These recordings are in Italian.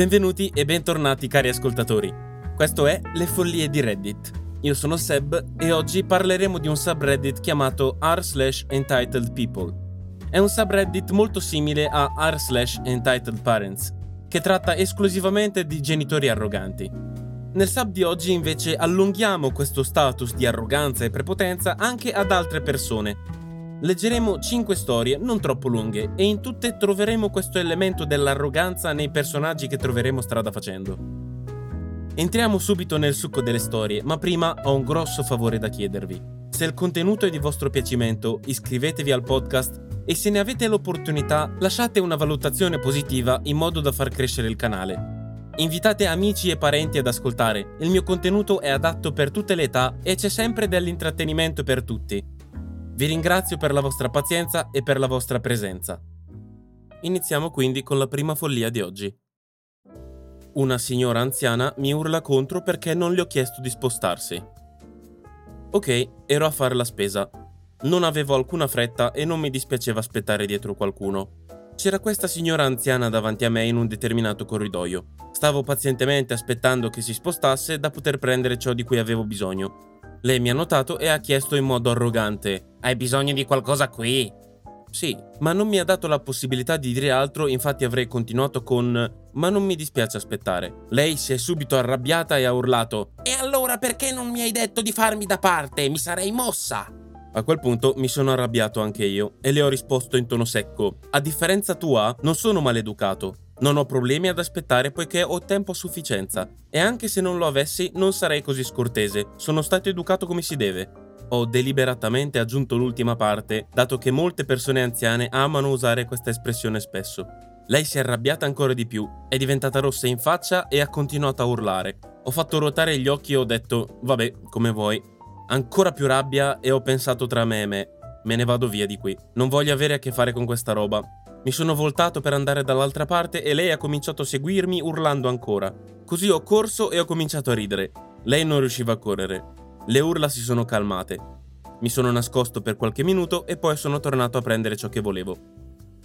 Benvenuti e bentornati cari ascoltatori. Questo è Le follie di Reddit. Io sono Seb e oggi parleremo di un subreddit chiamato r slash entitled people. È un subreddit molto simile a r slash entitled parents, che tratta esclusivamente di genitori arroganti. Nel sub di oggi invece allunghiamo questo status di arroganza e prepotenza anche ad altre persone Leggeremo 5 storie non troppo lunghe e in tutte troveremo questo elemento dell'arroganza nei personaggi che troveremo strada facendo. Entriamo subito nel succo delle storie, ma prima ho un grosso favore da chiedervi. Se il contenuto è di vostro piacimento, iscrivetevi al podcast e se ne avete l'opportunità lasciate una valutazione positiva in modo da far crescere il canale. Invitate amici e parenti ad ascoltare, il mio contenuto è adatto per tutte le età e c'è sempre dell'intrattenimento per tutti. Vi ringrazio per la vostra pazienza e per la vostra presenza. Iniziamo quindi con la prima follia di oggi. Una signora anziana mi urla contro perché non le ho chiesto di spostarsi. Ok, ero a fare la spesa. Non avevo alcuna fretta e non mi dispiaceva aspettare dietro qualcuno. C'era questa signora anziana davanti a me in un determinato corridoio. Stavo pazientemente aspettando che si spostasse da poter prendere ciò di cui avevo bisogno. Lei mi ha notato e ha chiesto in modo arrogante: Hai bisogno di qualcosa qui? Sì, ma non mi ha dato la possibilità di dire altro, infatti avrei continuato con ma non mi dispiace aspettare. Lei si è subito arrabbiata e ha urlato E allora perché non mi hai detto di farmi da parte? Mi sarei mossa! A quel punto mi sono arrabbiato anche io e le ho risposto in tono secco A differenza tua, non sono maleducato. Non ho problemi ad aspettare poiché ho tempo a sufficienza e anche se non lo avessi non sarei così scortese, sono stato educato come si deve. Ho deliberatamente aggiunto l'ultima parte, dato che molte persone anziane amano usare questa espressione spesso. Lei si è arrabbiata ancora di più, è diventata rossa in faccia e ha continuato a urlare. Ho fatto ruotare gli occhi e ho detto, vabbè, come vuoi. Ancora più rabbia e ho pensato tra me e me, me ne vado via di qui. Non voglio avere a che fare con questa roba. Mi sono voltato per andare dall'altra parte e lei ha cominciato a seguirmi urlando ancora. Così ho corso e ho cominciato a ridere. Lei non riusciva a correre. Le urla si sono calmate. Mi sono nascosto per qualche minuto e poi sono tornato a prendere ciò che volevo.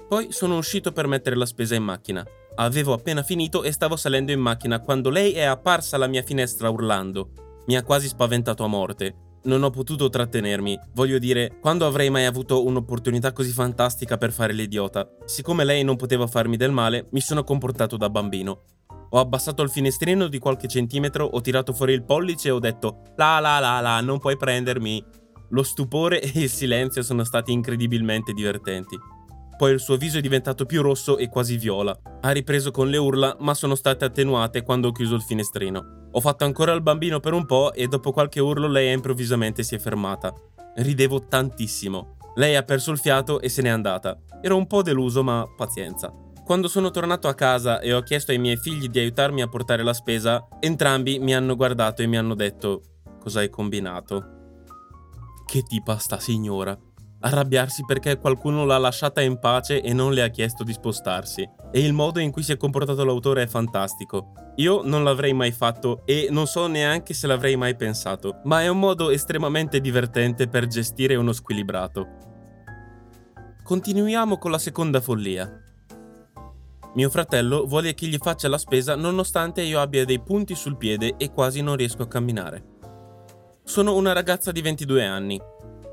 Poi sono uscito per mettere la spesa in macchina. Avevo appena finito e stavo salendo in macchina quando lei è apparsa alla mia finestra urlando. Mi ha quasi spaventato a morte non ho potuto trattenermi. Voglio dire, quando avrei mai avuto un'opportunità così fantastica per fare l'idiota? Siccome lei non poteva farmi del male, mi sono comportato da bambino. Ho abbassato il finestrino di qualche centimetro, ho tirato fuori il pollice e ho detto La la la la, non puoi prendermi. Lo stupore e il silenzio sono stati incredibilmente divertenti. Poi il suo viso è diventato più rosso e quasi viola. Ha ripreso con le urla, ma sono state attenuate quando ho chiuso il finestrino. Ho fatto ancora il bambino per un po' e dopo qualche urlo lei improvvisamente si è fermata. Ridevo tantissimo. Lei ha perso il fiato e se n'è andata. Ero un po' deluso, ma pazienza. Quando sono tornato a casa e ho chiesto ai miei figli di aiutarmi a portare la spesa, entrambi mi hanno guardato e mi hanno detto: Cosa hai combinato? Che tipa sta signora? Arrabbiarsi perché qualcuno l'ha lasciata in pace e non le ha chiesto di spostarsi. E il modo in cui si è comportato l'autore è fantastico. Io non l'avrei mai fatto e non so neanche se l'avrei mai pensato, ma è un modo estremamente divertente per gestire uno squilibrato. Continuiamo con la seconda follia. Mio fratello vuole che gli faccia la spesa nonostante io abbia dei punti sul piede e quasi non riesco a camminare. Sono una ragazza di 22 anni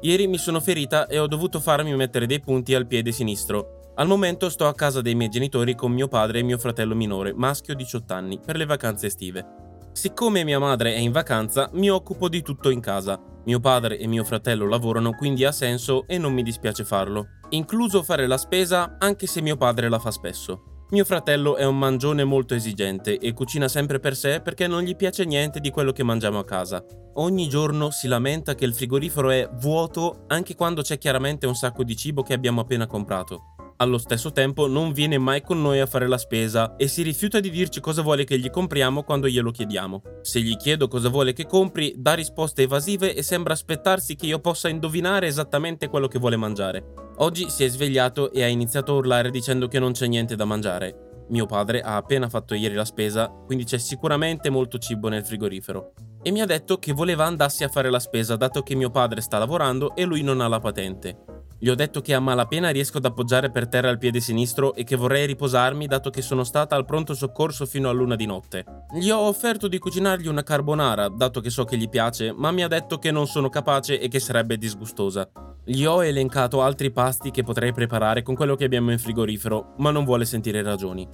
Ieri mi sono ferita e ho dovuto farmi mettere dei punti al piede sinistro. Al momento sto a casa dei miei genitori con mio padre e mio fratello minore, maschio 18 anni, per le vacanze estive. Siccome mia madre è in vacanza, mi occupo di tutto in casa. Mio padre e mio fratello lavorano, quindi ha senso e non mi dispiace farlo. Incluso fare la spesa, anche se mio padre la fa spesso. Mio fratello è un mangione molto esigente e cucina sempre per sé perché non gli piace niente di quello che mangiamo a casa. Ogni giorno si lamenta che il frigorifero è vuoto anche quando c'è chiaramente un sacco di cibo che abbiamo appena comprato. Allo stesso tempo non viene mai con noi a fare la spesa e si rifiuta di dirci cosa vuole che gli compriamo quando glielo chiediamo. Se gli chiedo cosa vuole che compri, dà risposte evasive e sembra aspettarsi che io possa indovinare esattamente quello che vuole mangiare. Oggi si è svegliato e ha iniziato a urlare dicendo che non c'è niente da mangiare. Mio padre ha appena fatto ieri la spesa, quindi c'è sicuramente molto cibo nel frigorifero. E mi ha detto che voleva andarsi a fare la spesa dato che mio padre sta lavorando e lui non ha la patente. Gli ho detto che a malapena riesco ad appoggiare per terra il piede sinistro e che vorrei riposarmi dato che sono stata al pronto soccorso fino a luna di notte. Gli ho offerto di cucinargli una carbonara, dato che so che gli piace, ma mi ha detto che non sono capace e che sarebbe disgustosa. Gli ho elencato altri pasti che potrei preparare con quello che abbiamo in frigorifero, ma non vuole sentire ragioni.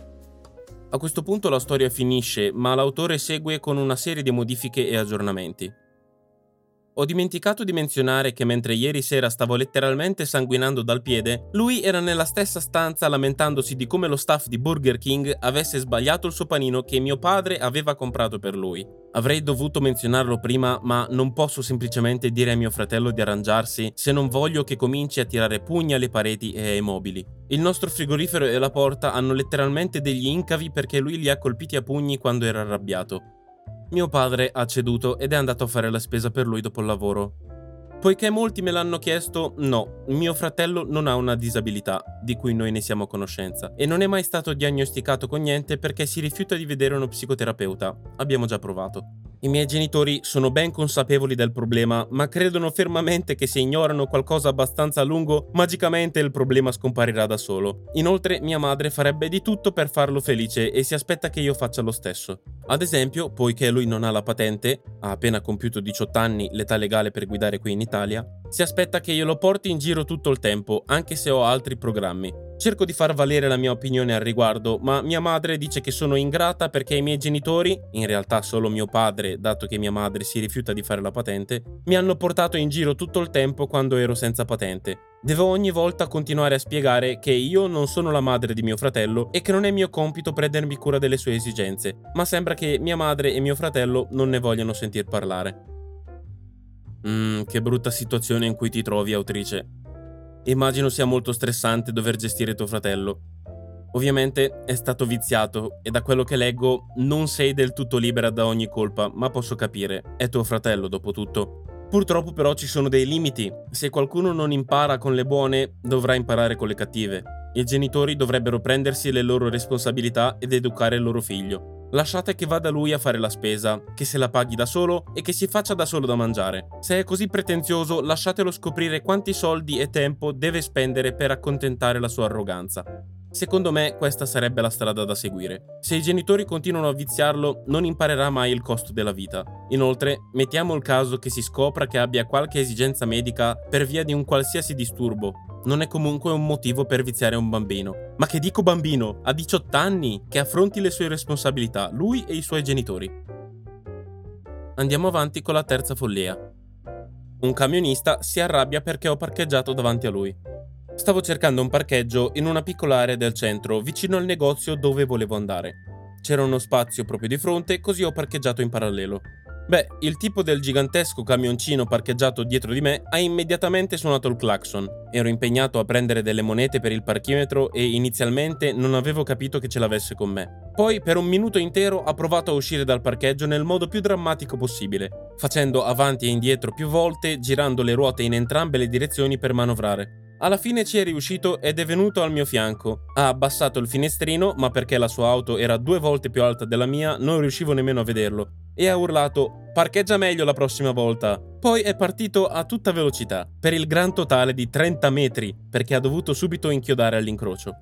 A questo punto la storia finisce, ma l'autore segue con una serie di modifiche e aggiornamenti. Ho dimenticato di menzionare che mentre ieri sera stavo letteralmente sanguinando dal piede, lui era nella stessa stanza lamentandosi di come lo staff di Burger King avesse sbagliato il suo panino che mio padre aveva comprato per lui. Avrei dovuto menzionarlo prima, ma non posso semplicemente dire a mio fratello di arrangiarsi se non voglio che cominci a tirare pugni alle pareti e ai mobili. Il nostro frigorifero e la porta hanno letteralmente degli incavi perché lui li ha colpiti a pugni quando era arrabbiato. Mio padre ha ceduto ed è andato a fare la spesa per lui dopo il lavoro. Poiché molti me l'hanno chiesto, no, mio fratello non ha una disabilità, di cui noi ne siamo a conoscenza, e non è mai stato diagnosticato con niente perché si rifiuta di vedere uno psicoterapeuta. Abbiamo già provato. I miei genitori sono ben consapevoli del problema, ma credono fermamente che se ignorano qualcosa abbastanza a lungo, magicamente il problema scomparirà da solo. Inoltre, mia madre farebbe di tutto per farlo felice e si aspetta che io faccia lo stesso. Ad esempio, poiché lui non ha la patente, ha appena compiuto 18 anni, l'età legale per guidare qui in Italia, si aspetta che io lo porti in giro tutto il tempo, anche se ho altri programmi. Cerco di far valere la mia opinione al riguardo, ma mia madre dice che sono ingrata perché i miei genitori, in realtà solo mio padre, dato che mia madre si rifiuta di fare la patente, mi hanno portato in giro tutto il tempo quando ero senza patente. Devo ogni volta continuare a spiegare che io non sono la madre di mio fratello e che non è mio compito prendermi cura delle sue esigenze, ma sembra che mia madre e mio fratello non ne vogliano sentir parlare. Mmm, che brutta situazione in cui ti trovi, autrice. Immagino sia molto stressante dover gestire tuo fratello. Ovviamente è stato viziato e da quello che leggo non sei del tutto libera da ogni colpa, ma posso capire, è tuo fratello dopo tutto. Purtroppo però ci sono dei limiti. Se qualcuno non impara con le buone, dovrà imparare con le cattive. I genitori dovrebbero prendersi le loro responsabilità ed educare il loro figlio. Lasciate che vada lui a fare la spesa, che se la paghi da solo e che si faccia da solo da mangiare. Se è così pretenzioso, lasciatelo scoprire quanti soldi e tempo deve spendere per accontentare la sua arroganza. Secondo me questa sarebbe la strada da seguire. Se i genitori continuano a viziarlo, non imparerà mai il costo della vita. Inoltre, mettiamo il caso che si scopra che abbia qualche esigenza medica per via di un qualsiasi disturbo, non è comunque un motivo per viziare un bambino. Ma che dico bambino? Ha 18 anni, che affronti le sue responsabilità, lui e i suoi genitori. Andiamo avanti con la terza follia. Un camionista si arrabbia perché ho parcheggiato davanti a lui. Stavo cercando un parcheggio in una piccola area del centro, vicino al negozio dove volevo andare. C'era uno spazio proprio di fronte, così ho parcheggiato in parallelo. Beh, il tipo del gigantesco camioncino parcheggiato dietro di me ha immediatamente suonato il clacson. Ero impegnato a prendere delle monete per il parchimetro e inizialmente non avevo capito che ce l'avesse con me. Poi per un minuto intero ha provato a uscire dal parcheggio nel modo più drammatico possibile, facendo avanti e indietro più volte, girando le ruote in entrambe le direzioni per manovrare. Alla fine ci è riuscito ed è venuto al mio fianco. Ha abbassato il finestrino, ma perché la sua auto era due volte più alta della mia, non riuscivo nemmeno a vederlo e ha urlato parcheggia meglio la prossima volta. Poi è partito a tutta velocità, per il gran totale di 30 metri, perché ha dovuto subito inchiodare all'incrocio.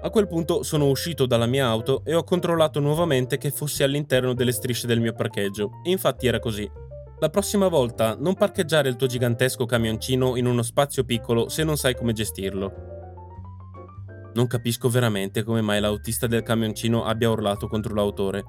A quel punto sono uscito dalla mia auto e ho controllato nuovamente che fossi all'interno delle strisce del mio parcheggio, infatti era così. La prossima volta non parcheggiare il tuo gigantesco camioncino in uno spazio piccolo se non sai come gestirlo. Non capisco veramente come mai l'autista del camioncino abbia urlato contro l'autore.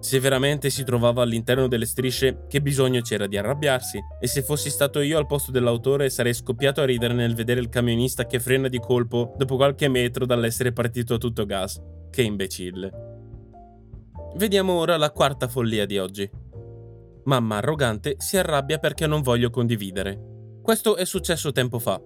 Se veramente si trovava all'interno delle strisce, che bisogno c'era di arrabbiarsi? E se fossi stato io al posto dell'autore sarei scoppiato a ridere nel vedere il camionista che frena di colpo dopo qualche metro dall'essere partito a tutto gas. Che imbecille. Vediamo ora la quarta follia di oggi. Mamma arrogante si arrabbia perché non voglio condividere. Questo è successo tempo fa.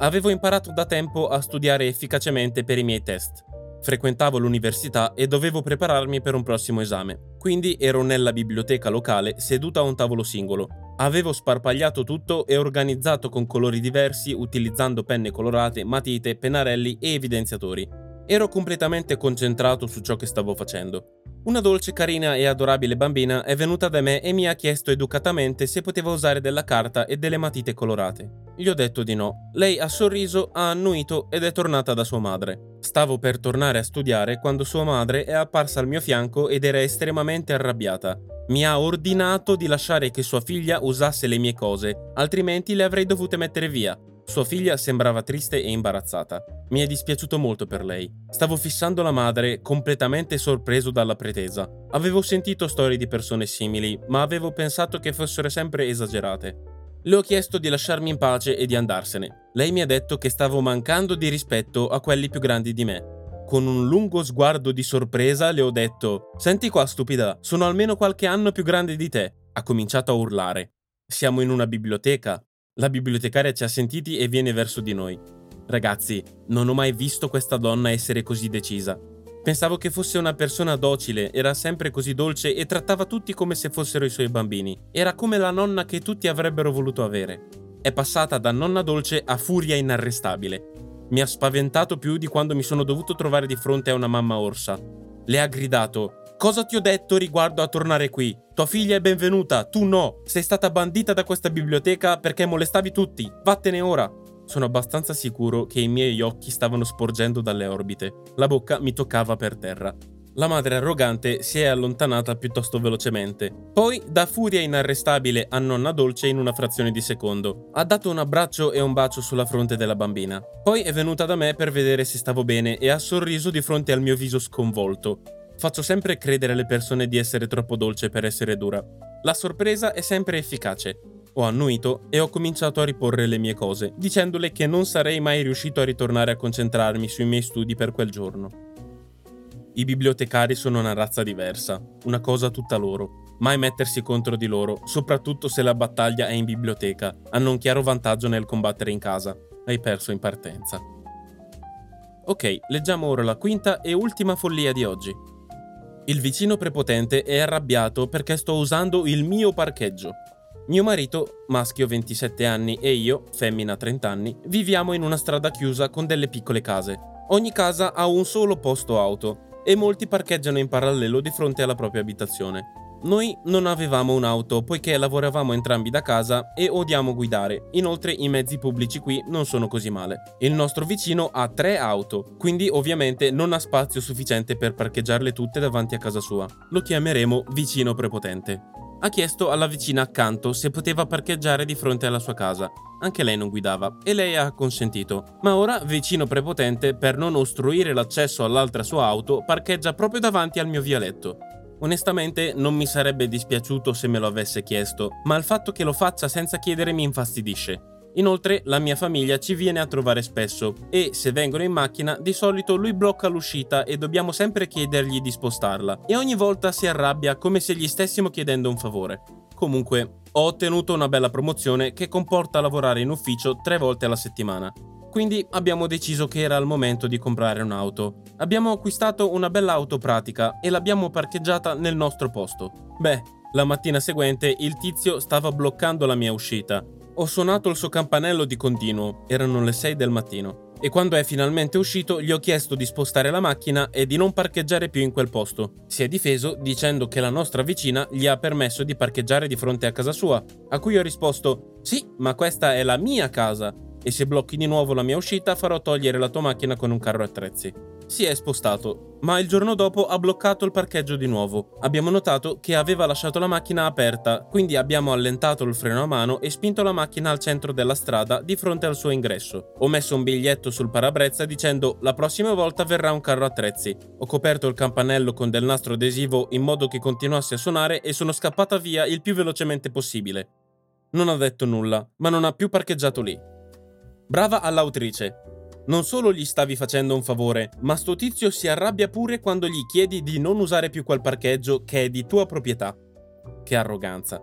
Avevo imparato da tempo a studiare efficacemente per i miei test. Frequentavo l'università e dovevo prepararmi per un prossimo esame, quindi ero nella biblioteca locale seduta a un tavolo singolo. Avevo sparpagliato tutto e organizzato con colori diversi utilizzando penne colorate, matite, pennarelli e evidenziatori. Ero completamente concentrato su ciò che stavo facendo. Una dolce, carina e adorabile bambina è venuta da me e mi ha chiesto educatamente se poteva usare della carta e delle matite colorate. Gli ho detto di no. Lei ha sorriso, ha annuito ed è tornata da sua madre. Stavo per tornare a studiare quando sua madre è apparsa al mio fianco ed era estremamente arrabbiata. Mi ha ordinato di lasciare che sua figlia usasse le mie cose, altrimenti le avrei dovute mettere via. Sua figlia sembrava triste e imbarazzata. Mi è dispiaciuto molto per lei. Stavo fissando la madre, completamente sorpreso dalla pretesa. Avevo sentito storie di persone simili, ma avevo pensato che fossero sempre esagerate. Le ho chiesto di lasciarmi in pace e di andarsene. Lei mi ha detto che stavo mancando di rispetto a quelli più grandi di me. Con un lungo sguardo di sorpresa le ho detto: Senti qua, stupida, sono almeno qualche anno più grande di te. Ha cominciato a urlare. Siamo in una biblioteca. La bibliotecaria ci ha sentiti e viene verso di noi. Ragazzi, non ho mai visto questa donna essere così decisa. Pensavo che fosse una persona docile, era sempre così dolce e trattava tutti come se fossero i suoi bambini. Era come la nonna che tutti avrebbero voluto avere. È passata da nonna dolce a furia inarrestabile. Mi ha spaventato più di quando mi sono dovuto trovare di fronte a una mamma orsa. Le ha gridato: Cosa ti ho detto riguardo a tornare qui? Tua figlia è benvenuta, tu no. Sei stata bandita da questa biblioteca perché molestavi tutti. Vattene ora sono abbastanza sicuro che i miei occhi stavano sporgendo dalle orbite. La bocca mi toccava per terra. La madre arrogante si è allontanata piuttosto velocemente. Poi, da furia inarrestabile a nonna dolce in una frazione di secondo, ha dato un abbraccio e un bacio sulla fronte della bambina. Poi è venuta da me per vedere se stavo bene e ha sorriso di fronte al mio viso sconvolto. Faccio sempre credere alle persone di essere troppo dolce per essere dura. La sorpresa è sempre efficace. Ho annuito e ho cominciato a riporre le mie cose, dicendole che non sarei mai riuscito a ritornare a concentrarmi sui miei studi per quel giorno. I bibliotecari sono una razza diversa, una cosa tutta loro. Mai mettersi contro di loro, soprattutto se la battaglia è in biblioteca. Hanno un chiaro vantaggio nel combattere in casa. Hai perso in partenza. Ok, leggiamo ora la quinta e ultima follia di oggi. Il vicino prepotente è arrabbiato perché sto usando il mio parcheggio. Mio marito, maschio 27 anni, e io, femmina 30 anni, viviamo in una strada chiusa con delle piccole case. Ogni casa ha un solo posto auto e molti parcheggiano in parallelo di fronte alla propria abitazione. Noi non avevamo un'auto poiché lavoravamo entrambi da casa e odiamo guidare, inoltre i mezzi pubblici qui non sono così male. Il nostro vicino ha tre auto, quindi ovviamente non ha spazio sufficiente per parcheggiarle tutte davanti a casa sua. Lo chiameremo vicino prepotente ha chiesto alla vicina accanto se poteva parcheggiare di fronte alla sua casa. Anche lei non guidava e lei ha consentito. Ma ora, vicino prepotente, per non ostruire l'accesso all'altra sua auto, parcheggia proprio davanti al mio vialetto. Onestamente non mi sarebbe dispiaciuto se me lo avesse chiesto, ma il fatto che lo faccia senza chiedere mi infastidisce. Inoltre la mia famiglia ci viene a trovare spesso e se vengono in macchina di solito lui blocca l'uscita e dobbiamo sempre chiedergli di spostarla e ogni volta si arrabbia come se gli stessimo chiedendo un favore. Comunque ho ottenuto una bella promozione che comporta lavorare in ufficio tre volte alla settimana. Quindi abbiamo deciso che era il momento di comprare un'auto. Abbiamo acquistato una bella auto pratica e l'abbiamo parcheggiata nel nostro posto. Beh, la mattina seguente il tizio stava bloccando la mia uscita ho suonato il suo campanello di continuo, erano le 6 del mattino, e quando è finalmente uscito gli ho chiesto di spostare la macchina e di non parcheggiare più in quel posto. Si è difeso dicendo che la nostra vicina gli ha permesso di parcheggiare di fronte a casa sua, a cui ho risposto sì, ma questa è la mia casa e se blocchi di nuovo la mia uscita farò togliere la tua macchina con un carro attrezzi si è spostato, ma il giorno dopo ha bloccato il parcheggio di nuovo. Abbiamo notato che aveva lasciato la macchina aperta, quindi abbiamo allentato il freno a mano e spinto la macchina al centro della strada di fronte al suo ingresso. Ho messo un biglietto sul parabrezza dicendo la prossima volta verrà un carro attrezzi. Ho coperto il campanello con del nastro adesivo in modo che continuasse a suonare e sono scappata via il più velocemente possibile. Non ha detto nulla, ma non ha più parcheggiato lì. Brava all'autrice, non solo gli stavi facendo un favore, ma sto tizio si arrabbia pure quando gli chiedi di non usare più quel parcheggio che è di tua proprietà. Che arroganza.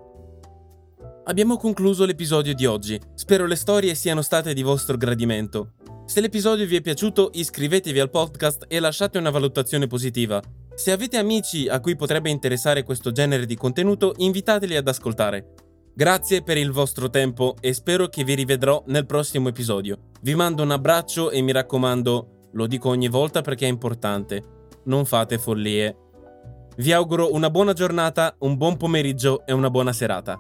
Abbiamo concluso l'episodio di oggi. Spero le storie siano state di vostro gradimento. Se l'episodio vi è piaciuto, iscrivetevi al podcast e lasciate una valutazione positiva. Se avete amici a cui potrebbe interessare questo genere di contenuto, invitateli ad ascoltare. Grazie per il vostro tempo e spero che vi rivedrò nel prossimo episodio. Vi mando un abbraccio e mi raccomando, lo dico ogni volta perché è importante, non fate follie. Vi auguro una buona giornata, un buon pomeriggio e una buona serata.